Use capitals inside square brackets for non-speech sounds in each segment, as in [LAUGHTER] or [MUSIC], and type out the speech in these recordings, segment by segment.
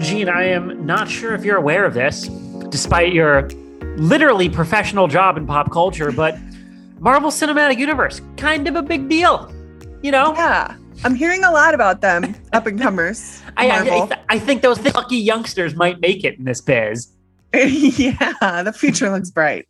Jean, I am not sure if you're aware of this, despite your literally professional job in pop culture, but Marvel Cinematic Universe, kind of a big deal. You know? Yeah. I'm hearing a lot about them, [LAUGHS] up and comers. I, I, th- I think those lucky youngsters might make it in this biz. [LAUGHS] yeah, the future looks bright.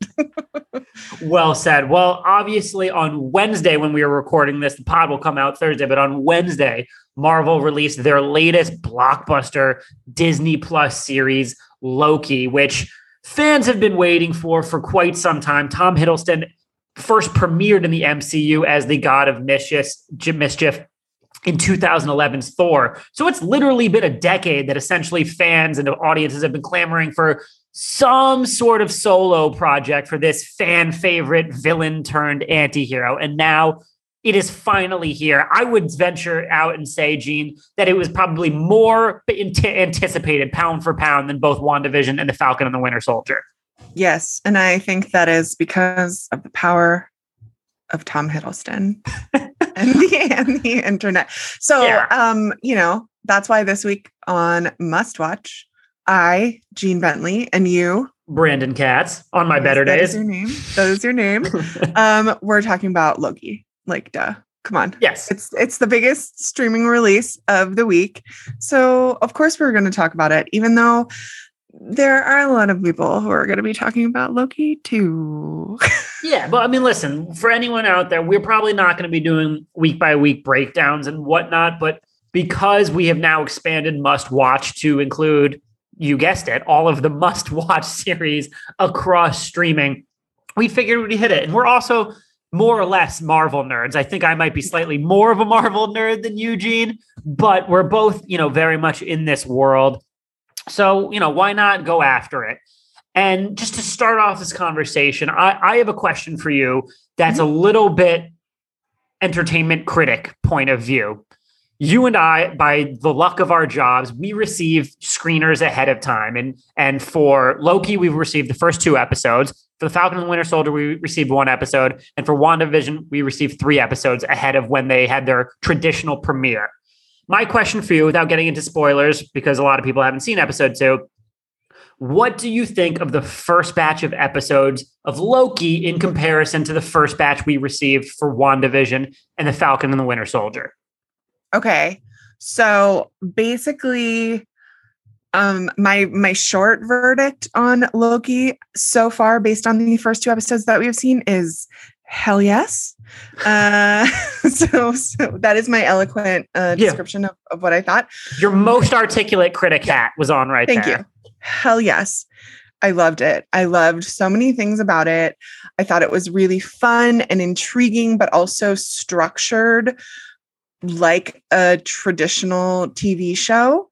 [LAUGHS] well said. Well, obviously, on Wednesday, when we are recording this, the pod will come out Thursday, but on Wednesday, Marvel released their latest blockbuster Disney Plus series, Loki, which fans have been waiting for for quite some time. Tom Hiddleston first premiered in the MCU as the god of mischief, in 2011's Thor. So it's literally been a decade that essentially fans and audiences have been clamoring for some sort of solo project for this fan favorite villain turned anti-hero. And now it is finally here. I would venture out and say, Jean, that it was probably more anticipated pound for pound than both WandaVision and The Falcon and the Winter Soldier. Yes. And I think that is because of the power of Tom Hiddleston [LAUGHS] and, the, and the internet. So, yeah. um, you know, that's why this week on Must Watch, I, Jean Bentley, and you, Brandon Katz, on my better that days. Is your name. That is your name. [LAUGHS] um, we're talking about Loki. Like, duh. Come on. Yes. It's it's the biggest streaming release of the week. So of course we're going to talk about it, even though there are a lot of people who are going to be talking about Loki too. [LAUGHS] yeah, but I mean, listen, for anyone out there, we're probably not going to be doing week by week breakdowns and whatnot, but because we have now expanded must watch to include, you guessed it, all of the must watch [LAUGHS] series across streaming, we figured we'd hit it. And we're also more or less Marvel nerds. I think I might be slightly more of a Marvel nerd than Eugene, but we're both, you know, very much in this world. So, you know, why not go after it? And just to start off this conversation, I, I have a question for you that's mm-hmm. a little bit entertainment critic point of view. You and I, by the luck of our jobs, we receive screeners ahead of time. And and for Loki, we've received the first two episodes. For the Falcon and the Winter Soldier, we received one episode. And for WandaVision, we received three episodes ahead of when they had their traditional premiere. My question for you, without getting into spoilers, because a lot of people haven't seen episode two, what do you think of the first batch of episodes of Loki in comparison to the first batch we received for WandaVision and the Falcon and the Winter Soldier? Okay. So basically, um, my my short verdict on Loki so far, based on the first two episodes that we have seen, is hell yes. Uh, [LAUGHS] so, so that is my eloquent uh, description yeah. of, of what I thought. Your most articulate critic hat was on right Thank there. you. Hell yes. I loved it. I loved so many things about it. I thought it was really fun and intriguing, but also structured like a traditional TV show.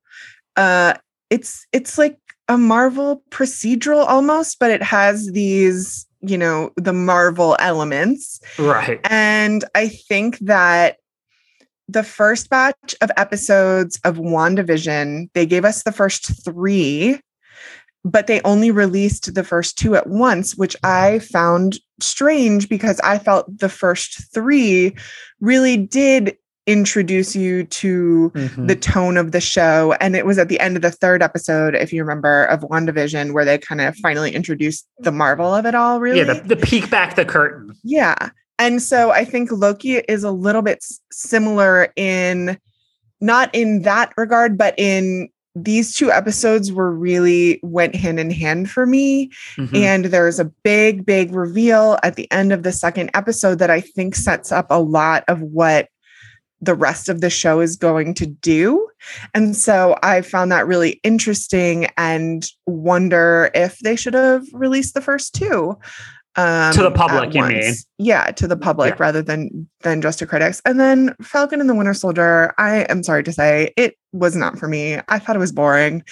Uh, it's it's like a Marvel procedural almost, but it has these you know, the Marvel elements. Right. And I think that the first batch of episodes of WandaVision, they gave us the first three, but they only released the first two at once, which I found strange because I felt the first three really did introduce you to mm-hmm. the tone of the show. And it was at the end of the third episode, if you remember, of WandaVision, where they kind of finally introduced the marvel of it all, really. Yeah, the, the peek back the curtain. Yeah. And so I think Loki is a little bit similar in not in that regard, but in these two episodes were really went hand in hand for me. Mm-hmm. And there's a big, big reveal at the end of the second episode that I think sets up a lot of what the rest of the show is going to do. And so I found that really interesting and wonder if they should have released the first two. Um, to the public, you mean? Yeah, to the public yeah. rather than than just to critics. And then Falcon and the Winter Soldier, I am sorry to say, it was not for me. I thought it was boring.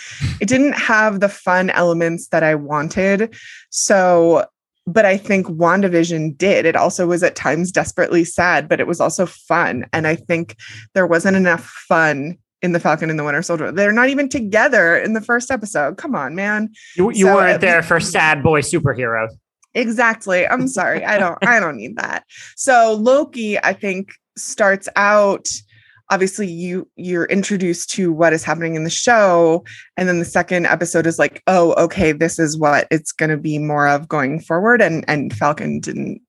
it didn't have the fun elements that I wanted. So but I think WandaVision did. It also was at times desperately sad, but it was also fun. And I think there wasn't enough fun in the Falcon and the Winter Soldier. They're not even together in the first episode. Come on, man. You, you so, weren't uh, there for sad boy superhero. Exactly. I'm sorry. I [LAUGHS] don't I don't need that. So Loki, I think, starts out obviously you you're introduced to what is happening in the show and then the second episode is like oh okay this is what it's going to be more of going forward and and falcon didn't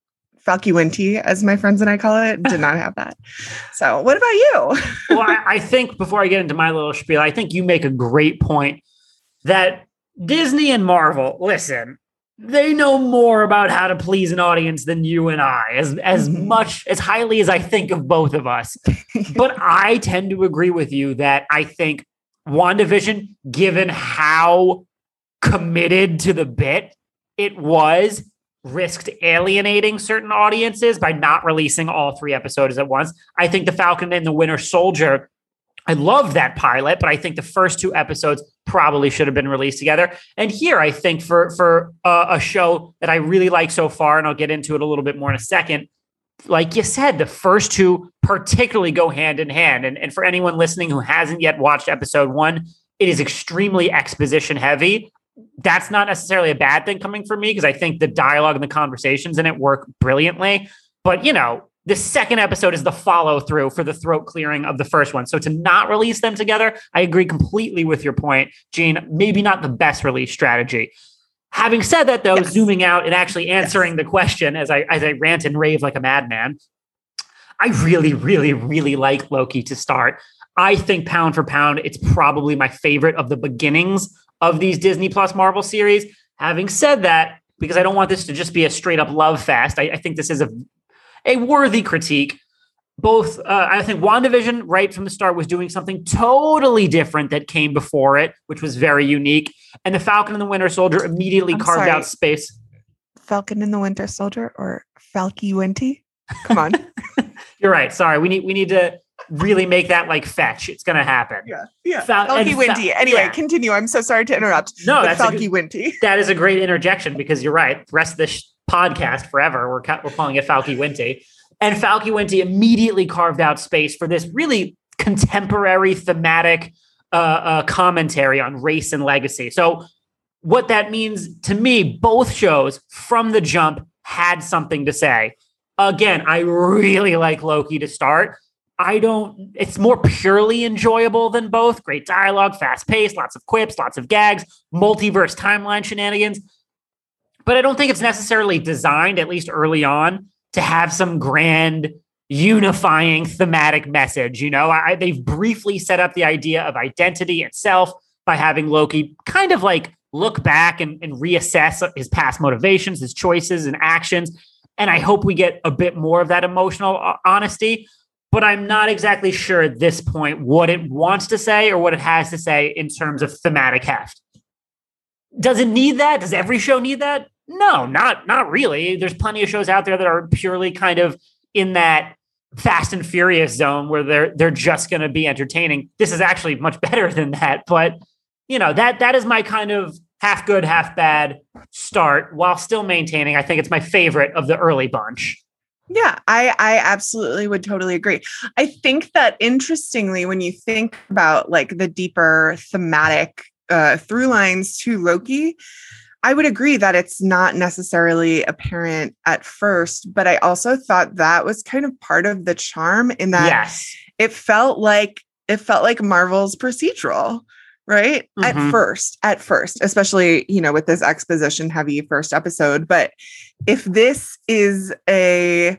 Falky as my friends and I call it, did not have that. [LAUGHS] So, what about you? well, I, [LAUGHS] I, think before I get into my little spiel, I think you make a great point that Disney and Marvel, listen, they know more about how to please an audience than you and I, as as mm-hmm. much as highly as I think of both of us. [LAUGHS] but I tend to agree with you that I think WandaVision, given how committed to the bit it was, risked alienating certain audiences by not releasing all three episodes at once. I think The Falcon and the Winter Soldier, I love that pilot, but I think the first two episodes probably should have been released together. And here, I think for for uh, a show that I really like so far, and I'll get into it a little bit more in a second. Like you said, the first two particularly go hand in hand. And, and for anyone listening who hasn't yet watched episode one, it is extremely exposition heavy that's not necessarily a bad thing coming from me because I think the dialogue and the conversations in it work brilliantly. But you know, the second episode is the follow through for the throat clearing of the first one. So to not release them together, I agree completely with your point, Jean. Maybe not the best release strategy. Having said that, though, yes. zooming out and actually answering yes. the question as I as I rant and rave like a madman, I really, really, really like Loki to start. I think pound for pound, it's probably my favorite of the beginnings of these Disney Plus Marvel series. Having said that, because I don't want this to just be a straight up love fest, I, I think this is a a worthy critique. Both, uh, I think WandaVision, right from the start, was doing something totally different that came before it, which was very unique. And the Falcon and the Winter Soldier immediately I'm carved sorry. out space. Falcon and the Winter Soldier or Falky Winty? Come on. [LAUGHS] [LAUGHS] You're right. Sorry, we need we need to really make that like fetch. It's going to happen. Yeah. Yeah. Fal- Falky Winty. Anyway, yeah. continue. I'm so sorry to interrupt. No, that's Falky Winty. That is a great interjection because you're right. The rest of this sh- podcast forever, we're, ca- we're calling it Falky Winty. And Falky Winty immediately carved out space for this really contemporary thematic uh, uh, commentary on race and legacy. So, what that means to me, both shows from the jump had something to say. Again, I really like Loki to start I don't, it's more purely enjoyable than both. Great dialogue, fast paced, lots of quips, lots of gags, multiverse timeline shenanigans. But I don't think it's necessarily designed, at least early on, to have some grand unifying thematic message. You know, I, they've briefly set up the idea of identity itself by having Loki kind of like look back and, and reassess his past motivations, his choices, and actions. And I hope we get a bit more of that emotional uh, honesty but I'm not exactly sure at this point what it wants to say or what it has to say in terms of thematic heft. Does it need that? Does every show need that? No, not not really. There's plenty of shows out there that are purely kind of in that fast and furious zone where they're they're just going to be entertaining. This is actually much [LAUGHS] better than that, but you know, that that is my kind of half good, half bad start while still maintaining I think it's my favorite of the early bunch. Yeah, I I absolutely would totally agree. I think that interestingly, when you think about like the deeper thematic uh, through lines to Loki, I would agree that it's not necessarily apparent at first, but I also thought that was kind of part of the charm in that yes. it felt like it felt like Marvel's procedural right mm-hmm. at first at first especially you know with this exposition heavy first episode but if this is a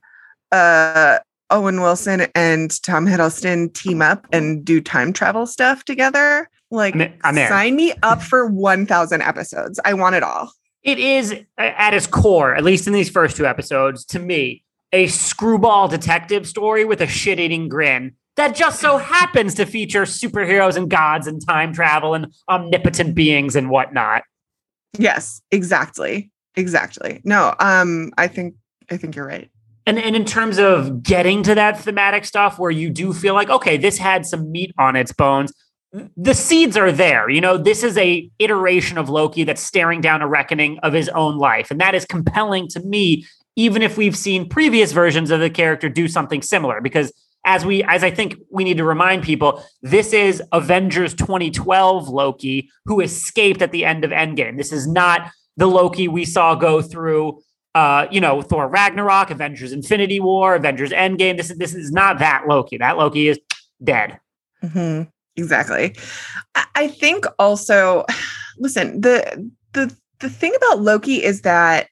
uh owen wilson and tom hiddleston team up and do time travel stuff together like I'm sign me up for 1000 episodes i want it all it is at its core at least in these first two episodes to me a screwball detective story with a shit-eating grin that just so happens to feature superheroes and gods and time travel and omnipotent beings and whatnot. Yes, exactly. Exactly. No, um, I think I think you're right. And and in terms of getting to that thematic stuff where you do feel like, okay, this had some meat on its bones, the seeds are there. You know, this is a iteration of Loki that's staring down a reckoning of his own life. And that is compelling to me, even if we've seen previous versions of the character do something similar, because as we as I think we need to remind people, this is Avengers 2012 Loki who escaped at the end of Endgame. This is not the Loki we saw go through uh, you know, Thor Ragnarok, Avengers Infinity War, Avengers Endgame. This is this is not that Loki. That Loki is dead. Mm-hmm. Exactly. I, think also, [SIGHS] listen, the the the thing about Loki is that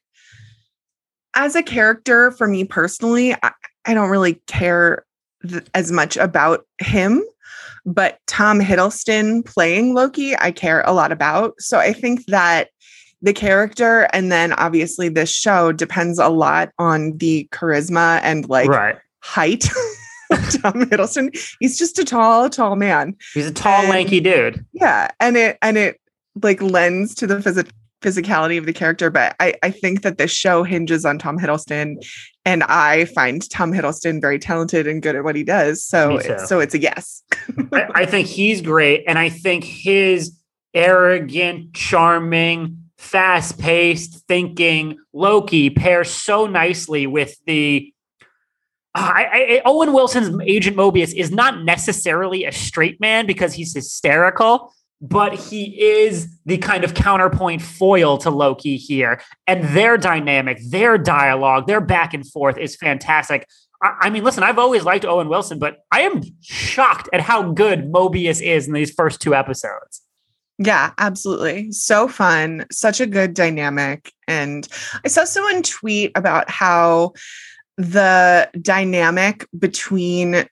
as a character, for me personally, I, I don't really care th- as much about him. But Tom Hiddleston playing Loki, I care a lot about. So I think that the character and then obviously this show depends a lot on the charisma and like right. height [LAUGHS] [LAUGHS] Tom Hiddleston. He's just a tall, tall man. He's a tall, And- lanky dude. Yeah, and it and it like lends to the physi- physicality of the character. But I I think that this show hinges on Tom Hiddleston, and I find Tom Hiddleston very talented and good at what he does. So so it's a yes. I, I think he's great, and I think his arrogant, charming, fast-paced thinking Loki pairs so nicely with the. Ah, I, I, Owen Wilson's Agent Mobius is not necessarily a straight man because he's hysterical, but he is the kind of counterpoint foil to Loki here. And their dynamic, their dialogue, their back and forth is fantastic. I, I mean, listen, I've always liked Owen Wilson, but I am shocked at how good Mobius is in these first two episodes. Yeah, absolutely. So fun, such a good dynamic. And I saw someone tweet about how the dynamic between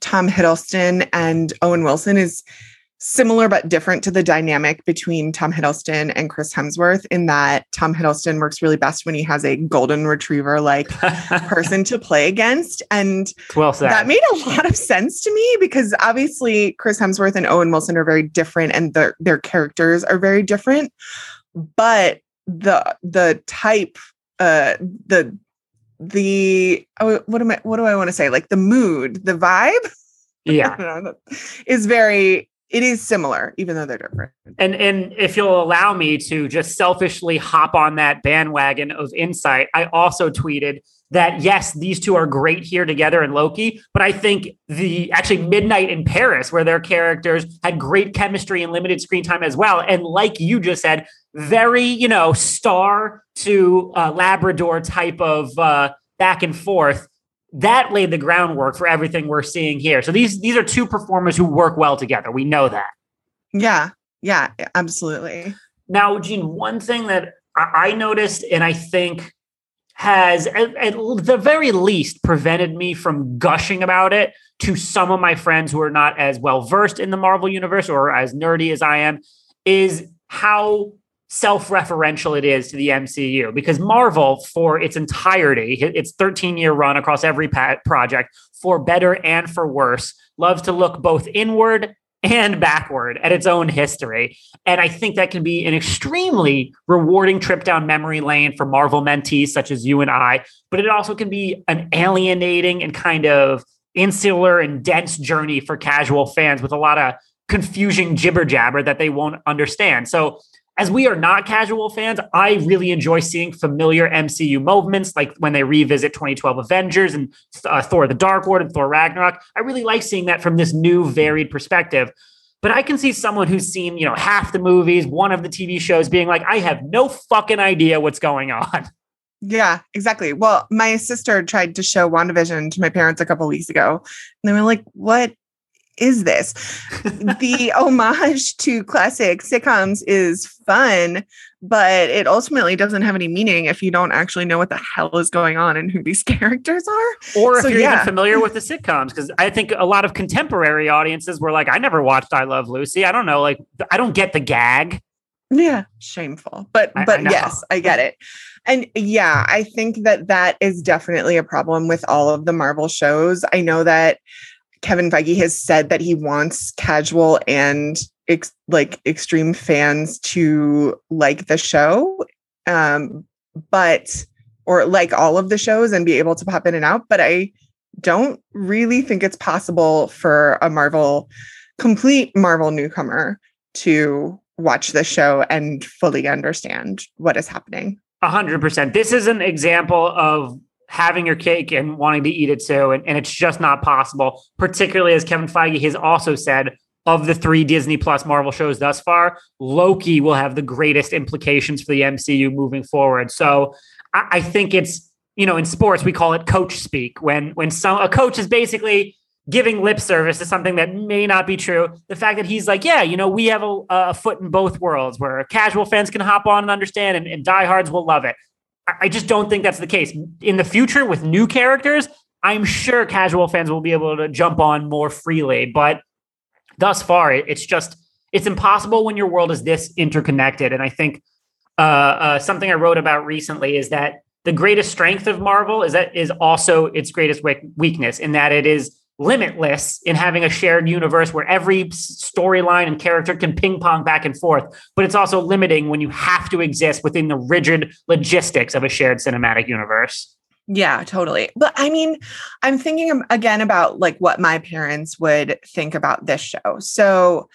Tom Hiddleston and Owen Wilson is similar but different to the dynamic between Tom Hiddleston and Chris Hemsworth in that Tom Hiddleston works really best when he has a golden retriever like [LAUGHS] person to play against and well said. that made a lot of sense to me because obviously Chris Hemsworth and Owen Wilson are very different and their their characters are very different. But the the type, uh the the oh, what am I what do I want to say? Like the mood, the vibe [LAUGHS] yeah. Know, is very it is similar, even though they're different. And and if you'll allow me to just selfishly hop on that bandwagon of insight, I also tweeted that yes, these two are great here together in Loki, but I think the actually Midnight in Paris, where their characters had great chemistry and limited screen time as well, and like you just said, very you know star to uh, Labrador type of uh, back and forth. That laid the groundwork for everything we're seeing here. So these these are two performers who work well together. We know that. Yeah, yeah, absolutely. Now, Jean, one thing that I noticed, and I think has at, at the very least prevented me from gushing about it to some of my friends who are not as well versed in the Marvel universe or as nerdy as I am, is how self-referential it is to the MCU because Marvel for its entirety its 13 year run across every project for better and for worse loves to look both inward and backward at its own history. And I think that can be an extremely rewarding trip down memory lane for Marvel mentees such as you and I but it also can be an alienating and kind of insular and dense journey for casual fans with a lot of confusing jibber jabber that they won't understand. So as we are not casual fans, I really enjoy seeing familiar MCU movements, like when they revisit 2012 Avengers and uh, Thor: The Dark World and Thor: Ragnarok. I really like seeing that from this new, varied perspective. But I can see someone who's seen, you know, half the movies, one of the TV shows, being like, "I have no fucking idea what's going on." [LAUGHS] Yeah, exactly. Well, my sister tried to show WandaVision to my parents a couple weeks ago, and they were like, "What is this?" the [LAUGHS] homage to classic sitcoms is fun, but it ultimately doesn't have any meaning if you don't actually know what the hell is going on and who these [LAUGHS] characters are. Or if So, you're yeah. even familiar with the [LAUGHS] sitcoms, because I think a lot of contemporary audiences were like, "I never watched I Love Lucy. I don't know, like, I don't get the gag." Yeah, shameful. But I- I but know. yes, I get it. And yeah, I think that that is definitely a problem with all of the Marvel shows. I know that Kevin Feige has said that he wants casual and ex- like extreme fans to like the show. Um but or like all of the shows and be able to pop in and out, but I don't really think it's possible for a Marvel complete Marvel newcomer to watch the show and fully understand what is happening. A hundred percent. This is an example of having your cake and wanting to eat it too, and, and it's just not possible. Particularly as Kevin Feige has also said, of the three Disney Plus Marvel shows thus far, Loki will have the greatest implications for the MCU moving forward. So I, I think it's you know in sports we call it coach speak when when some a coach is basically giving lip service to something that may not be true. The fact that he's like, yeah, you know, we have a, a foot in both worlds where casual fans can hop on and understand, and, and diehards will love it. I, just don't think that's the case. In the future, with new characters, I'm sure casual fans will be able to jump on more freely. But thus far, it's just it's impossible when your world is this interconnected. And I think uh, uh, something I wrote about recently is that the greatest strength of Marvel is that is also its greatest weakness in that it is limitless in having a shared universe where every storyline and character can ping pong back and forth, but it's also limiting when you have to exist within the rigid logistics of a shared cinematic universe. Yeah, totally. But I mean, I'm thinking again about like what my parents would think about this show. So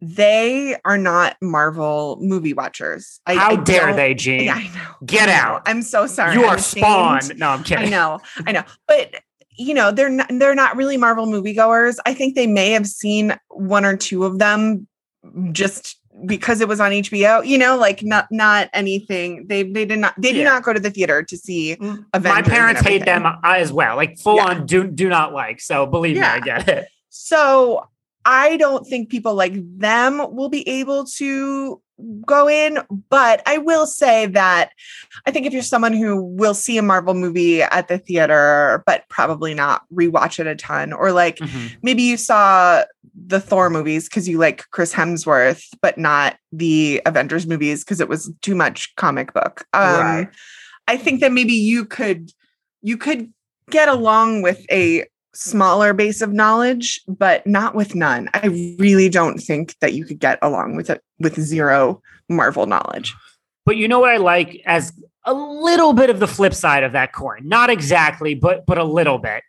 they are not Marvel movie watchers. I, How I dare they, Jean? Yeah, I know. Get I out. I'm so sorry. You are Spawn. No, I'm kidding. I know. I know. But you know, they're not they're not really Marvel moviegoers. I think they may have seen one or two of them just because it was on HBO, you know, like not not anything. They they did not they yeah. did not go to the theater to see Avengers. My parents hate them uh, as well, like full yeah. on do do not like. So believe yeah. me, I get it. So I don't think people like them will be able to go in, but I will say that I think if you're someone who will see a Marvel movie at the theater, but probably not rewatch it a ton, or like mm-hmm. maybe you saw the Thor movies because you like Chris Hemsworth, but not the Avengers movies because it was too much comic book. Um, right. I think that maybe you could you could get along with a smaller base of knowledge, but not with none. I really don't think that you could get along with it with zero Marvel knowledge. But you know what I like as a little bit of the flip side of that coin. Not exactly, but but a little bit.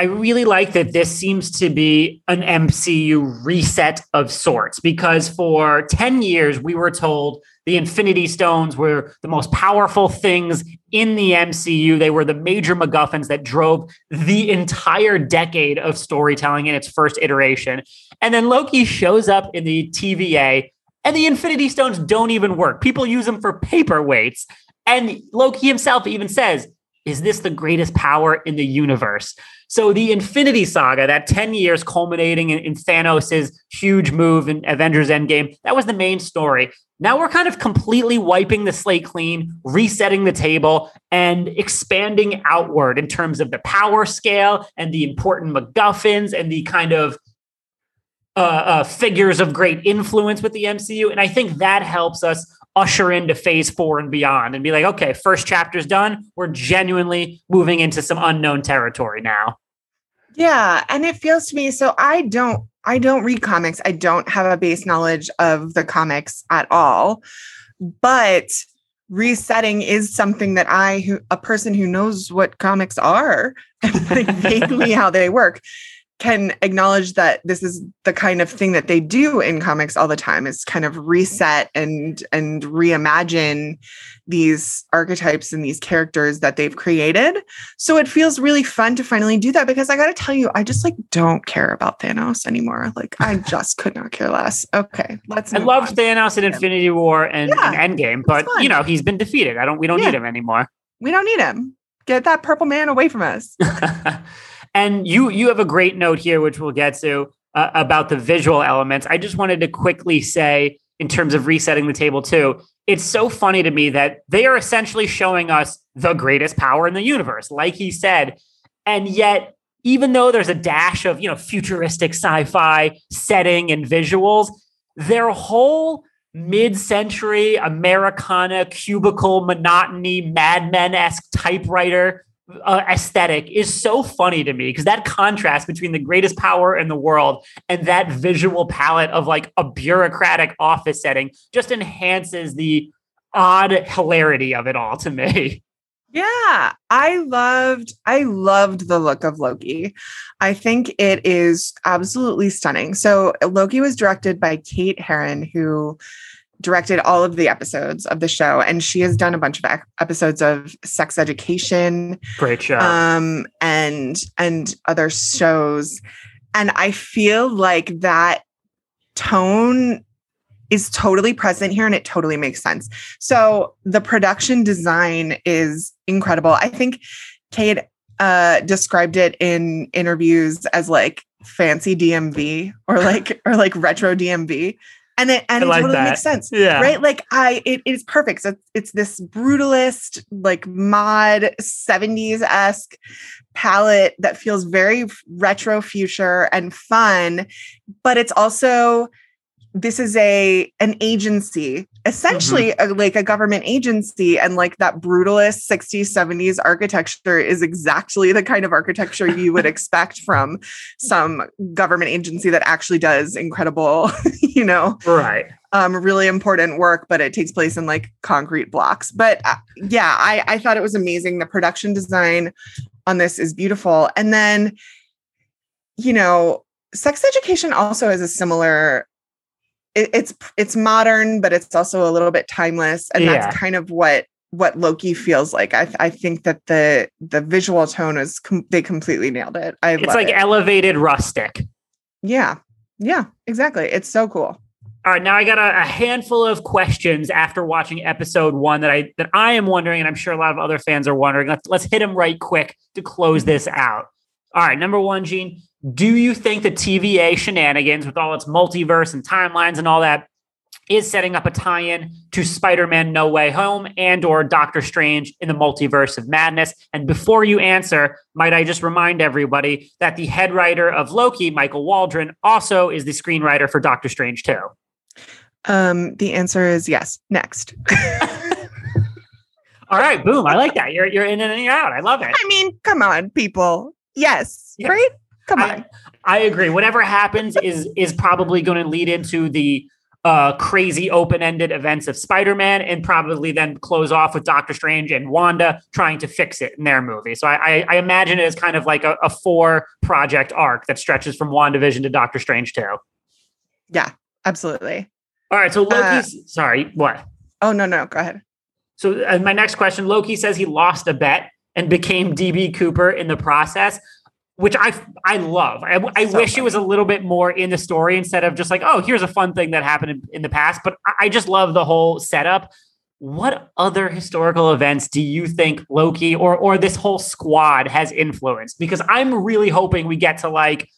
I really like that this seems to be an MCU reset of sorts because for 10 years we were told the Infinity Stones were the most powerful things in the MCU. They were the major MacGuffins that drove the entire decade of storytelling in its first iteration. And then Loki shows up in the TVA, and the Infinity Stones don't even work. People use them for paperweights. And Loki himself even says, Is this the greatest power in the universe? So the Infinity Saga, that 10 years culminating in, in Thanos' huge move in Avengers Endgame, that was the main story. Now we're kind of completely wiping the slate clean, resetting the table, and expanding outward in terms of the power scale and the important MacGuffins and the kind of uh, uh, figures of great influence with the MCU. And I think that helps us usher into phase four and beyond and be like, okay, first chapter's done. We're genuinely moving into some unknown territory now. Yeah. And it feels to me so I don't I don't read comics. I don't have a base knowledge of the comics at all. But resetting is something that I who a person who knows what comics are and [LAUGHS] like vaguely how they work can acknowledge that this is the kind of thing that they do in comics all the time is kind of reset and and reimagine these archetypes and these characters that they've created. So it feels really fun to finally do that because i got to tell you i just like don't care about thanos anymore. Like i [LAUGHS] just could not care less. Okay let's i loved on. thanos in infinity war and, yeah, and endgame but you know he's been defeated. I don't we don't yeah. need him anymore. We don't need him. Get that purple man away from us [LAUGHS] And you you have a great note here, which we'll get to uh, about the visual elements. I just wanted to quickly say, in terms of resetting the table too, it's so funny to me that they are essentially showing us the greatest power in the universe, like he said, and yet. Even though there's a dash of you know futuristic sci-fi setting and visuals, their whole mid-century Americana cubicle monotony Mad Men esque typewriter uh, aesthetic is so funny to me because that contrast between the greatest power in the world and that visual palette of like a bureaucratic office setting just enhances the odd hilarity of it all to me. Yeah, I loved I loved the look of Loki. I think it is absolutely stunning. So Loki was directed by Kate Herron who directed all of the episodes of the show and she has done a bunch of episodes of sex education. Great show. Um and and other shows. And i feel like that tone is totally present here and it totally makes sense. So the production design is incredible. I think kate uh, described it in interviews as like fancy DMV or like or like retro DMV. And it and I it like totally that. makes sense. Yeah. Right? Like I it is perfect. So it's this brutalist, like mod 70s-esque palette that feels very retro future and fun, but it's also this is a an agency essentially a, like a government agency and like that brutalist 60s 70s architecture is exactly the kind of architecture you would [LAUGHS] expect from some government agency that actually does incredible [LAUGHS] you know Right. um really important work but it takes place in like concrete blocks. But uh, yeah i i thought it was amazing. The production design on this is beautiful. And then you know sex education also has a similar it, it's it's modern but it's also a little bit timeless and Yeah. that's kind of what what loki feels like i i think that the the visual tone is com- they completely nailed it i It's like it. elevated rustic. yeah yeah exactly it's so cool All right, now I got a, a handful of questions after watching episode one that I that I am wondering, and I'm sure a lot of other fans are wondering. Let's let's hit them right quick to close mm-hmm. this out. All right, number one, Jean, do you think the TVA shenanigans with all its multiverse and timelines and all that is setting up a tie-in to Spider-Man No Way Home and or Doctor Strange in the Multiverse of Madness? And before you answer, might I just remind everybody that the head writer of Loki, Michael Waldron, also is the screenwriter for Doctor Strange too. um the answer is yes next [LAUGHS] All right, boom. I like that. You're you're in and you're out. I love it. I mean, come on, people. Yes, Yeah. right? Come I, on. I agree. Whatever happens is is probably going to lead into the uh, crazy open-ended events of Spider-Man, and probably then close off with Doctor Strange and Wanda trying to fix it in their movie. So I, I, I imagine it as kind of like a, a four-project arc that stretches from WandaVision to Doctor Strange too. Yeah, absolutely. All right. So Uh, sorry, what? Oh no, no, go ahead. So uh, my next question, Loki says he lost a bet and became DB Cooper in the process, which I I love. I, I So wish it was a little bit more in the story instead of just like, oh, here's a fun thing that happened in, in the past. But I, I just love the whole setup. What other historical events do you think Loki or or this whole squad has influenced? Because I'm really hoping we get to like,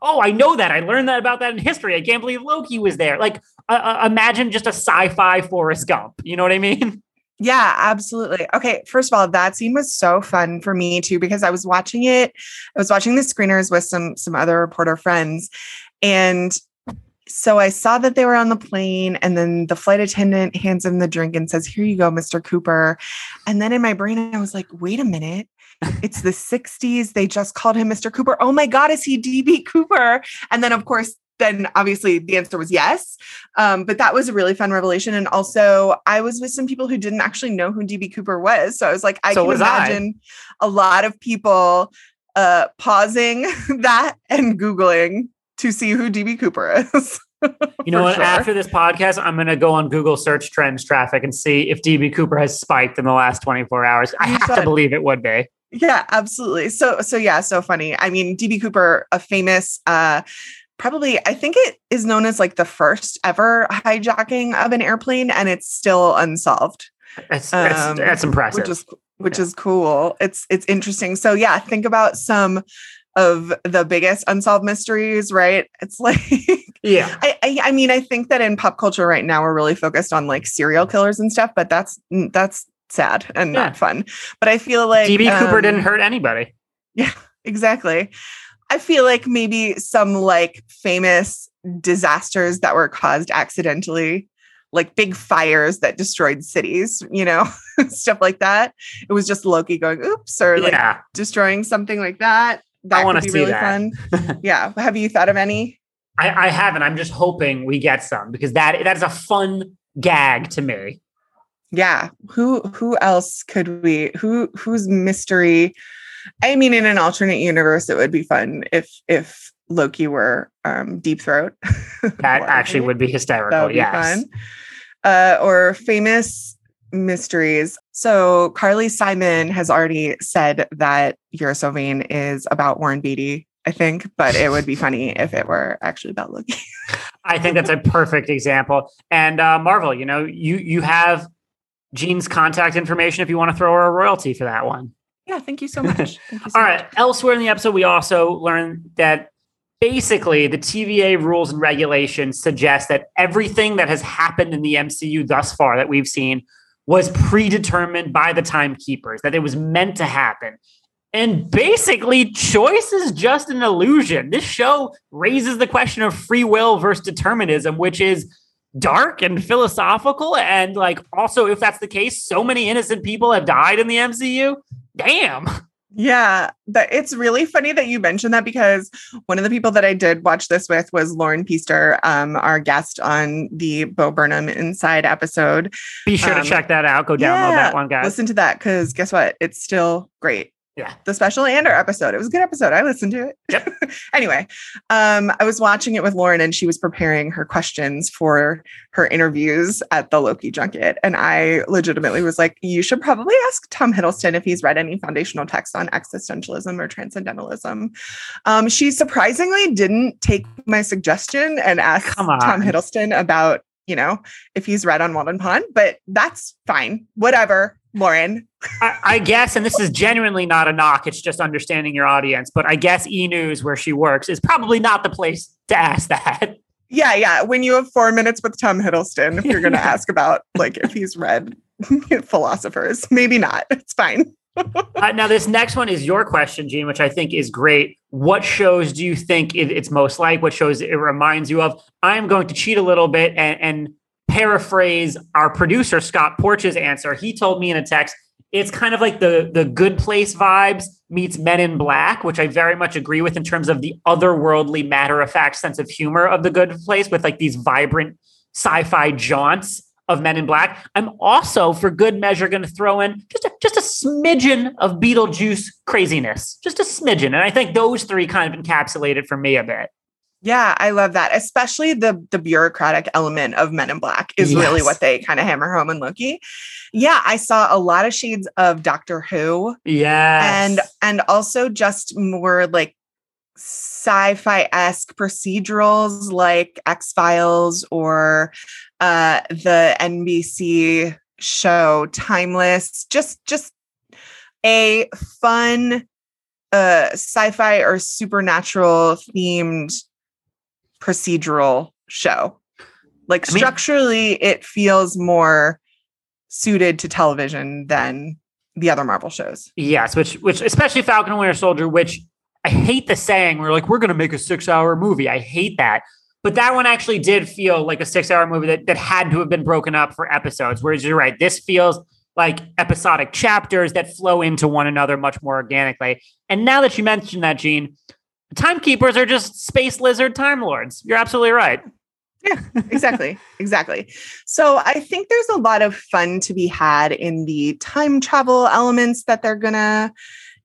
oh, I know that. I learned that about that in history. I can't believe Loki was there. Like, uh, uh, imagine just a sci-fi Forrest Gump. You know what I mean? [LAUGHS] Yeah, absolutely. Okay, first of all, that scene was so fun for me too because I was watching it. I was watching the screeners with some some other reporter friends, and so I saw that they were on the plane, and then the flight attendant hands him the drink and says, "Here you go, Mr. Cooper." And then in my brain, I was like, "Wait a minute." It's the 60s. They just called him Mr. Cooper. Oh my God, is he DB Cooper? And then, of course, then obviously the answer was yes. Um, but that was a really fun revelation. And also, I was with some people who didn't actually know who DB Cooper was. So I was like, I So can imagine a lot of people uh, pausing [LAUGHS] that and Googling to see who DB Cooper is. [LAUGHS] You know what? sure. After this podcast, I'm going to go on Google search trends traffic and see if DB Cooper has spiked in the last 24 hours. I You have to believe it would be. yeah, absolutely. So, so yeah, so funny. I mean, DB Cooper, a famous, uh, probably, I think it is known as like the first ever hijacking of an airplane, and it's still unsolved. That's, that's, Um, that's impressive. which is which is cool. It's it's interesting. So yeah, think about some of the biggest unsolved mysteries, right? It's [LAUGHS] like yeah. I, I I mean, I think that in pop culture right now we're really focused on like serial killers and stuff, but that's that's sad and Yeah. not fun. But I feel like DB Cooper um, didn't hurt anybody. [LAUGHS] Yeah, exactly. I feel like maybe some like famous disasters that were caused accidentally, like big fires that destroyed cities, you know, [LAUGHS] stuff like that. It was just Loki going, oops, or like yeah. destroying something like that. That wanna be see really that. fun. [LAUGHS] yeah. Have you thought of any? I, I haven't. I'm just hoping we get some because that that is a fun gag to me. Yeah. Who who else could we who whose mystery? I mean, in an alternate universe, it would be fun if if Loki were um deep throat. [LAUGHS] That actually would be that hysterical. would be yes. fun. Uh, or famous mysteries. So Carly Simon has already said that You're So Vain is about Warren Beatty, I think, but it would be funny if it were actually about Loki. [LAUGHS] I think that's a perfect example. And uh, Marvel, you know, you you have Jean's contact information if you want to throw her a royalty for that one. Yeah, thank you so much. [LAUGHS] You so All much. right. Elsewhere in the episode, we also learned that basically the TVA rules and regulations suggest that everything that has happened in the MCU thus far that we've seen was predetermined by the timekeepers, that it was meant to happen. And basically, choice is just an illusion. This show raises the question of free will versus determinism, which is dark and philosophical. And like, also, if that's the case, so many innocent people have died in the MCU. Damn. [LAUGHS] Yeah, but it's really funny that you mentioned that because one of the people that I did watch this with was Lauren Piester, um, our guest on the Bo Burnham Inside episode. Be sure Um, to check that out. Go download yeah, that one, guys. Listen to that because guess what? It's still great. Yeah. The special and our episode. It was a good episode. I listened to it. Yep. [LAUGHS] anyway, um, I was watching it with Lauren and she was preparing her questions for her interviews at the Loki junket. And I legitimately was like, you should probably ask Tom Hiddleston if he's read any foundational text on existentialism or transcendentalism. Um, she surprisingly didn't take my suggestion and ask Tom Hiddleston about, you know, if he's read on Walden Pond, but that's fine. Whatever, Lauren. I, I guess, and this is genuinely not a knock, it's just understanding your audience, but I guess E News, where she works, is probably not the place to ask that. Yeah, yeah. When you have four minutes with Tom Hiddleston, if you're going [LAUGHS] to ask about like if he's read [LAUGHS] philosophers, maybe not. It's fine. [LAUGHS] Uh, now, this next one is your question, Jean, which I think is great. What shows do you think it, it's most like? What shows it reminds you of? I'm going to cheat a little bit and, and paraphrase our producer, Scott Porch's answer. He told me in a text, it's kind of like the, the good place vibes meets Men in Black, which I very much agree with in terms of the otherworldly, matter of fact sense of humor of the good place with like these vibrant sci fi jaunts of Men in Black. I'm also, for good measure, going to throw in just a, just a smidgen of Beetlejuice craziness, just a smidgen. And I think those three kind of encapsulated for me a bit. Yeah, I love that. Especially the the bureaucratic element of Men in Black is really what they kind of hammer home in Loki. Yeah, I saw a lot of shades of Doctor Who Yeah. and and also just more like sci-fi-esque procedurals like X-Files or uh the NBC show Timeless. Just just a fun uh sci-fi or supernatural themed procedural show. Like I mean- structurally it feels more suited to television than the other Marvel shows. Yes, which which especially Falcon and Winter Soldier, which I hate the saying we're like, we're gonna make a six hour movie. I hate that. But that one actually did feel like a six hour movie that, that had to have been broken up for episodes. Whereas you're right, this feels like episodic chapters that flow into one another much more organically. And now that you mentioned that, Jean, timekeepers are just space lizard time lords. You're absolutely right. Yeah, exactly [LAUGHS] exactly so i think there's a lot of fun to be had in the time travel elements that they're gonna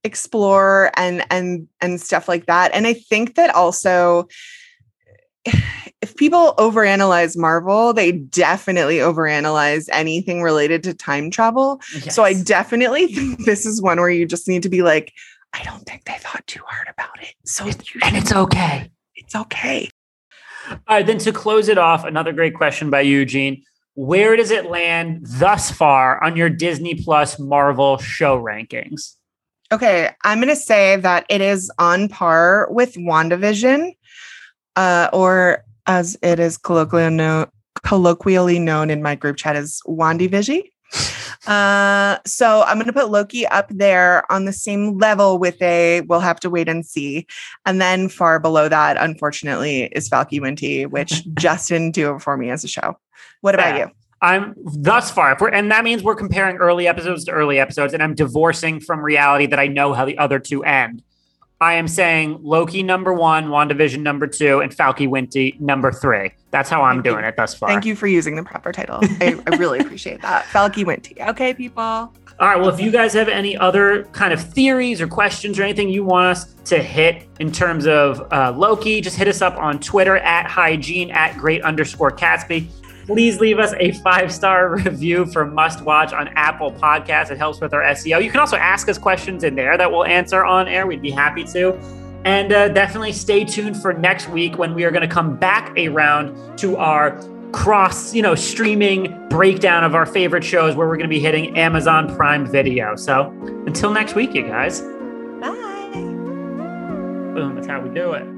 explore and and and stuff like that and i think that also [SIGHS] if people overanalyze marvel they definitely overanalyze anything related to time travel so i definitely [LAUGHS] think this is one where you just need to be like i don't think they thought too hard about it so you and it's okay. it's okay All right, then to close it off, another great question by Eugene. Where does it land thus far on your Disney Plus Marvel show rankings? Okay, I'm going to say that it is on par with WandaVision, uh, or as it is colloquially, known, colloquially known in my group chat as WandaVision. Uh, so I'm going to put Loki up there on the same level with a we'll have to wait and see. And then far below that, unfortunately, is Falky Winty, which [LAUGHS] Justin didn't do it for me as a show. What about Yeah. you? I'm thus far, if we're, and that means we're comparing early episodes to early episodes, and I'm divorcing from reality that I know how the other two end. I am saying Loki number one, WandaVision number two, and Falky Winty number three. That's how I'm Thank you. doing it thus far. Thank you for using the proper title. I, I really appreciate that. [LAUGHS] Falky Winty. Okay, people. All right. Well, if you guys have any other kind of theories or questions or anything you want us to hit in terms of uh, Loki, just hit us up on Twitter at hygiene at great underscore Katsby. Please leave us a five star [LAUGHS] review for Must Watch on Apple Podcasts. It helps with our SEO. You can also ask us questions in there that we'll answer on air. We'd be happy to. And uh, definitely stay tuned for next week when we are going to come back around to our cross, you know, streaming breakdown of our favorite shows where we're going to be hitting Amazon Prime Video. So until next week, you guys. Bye. Boom, that's how we do it.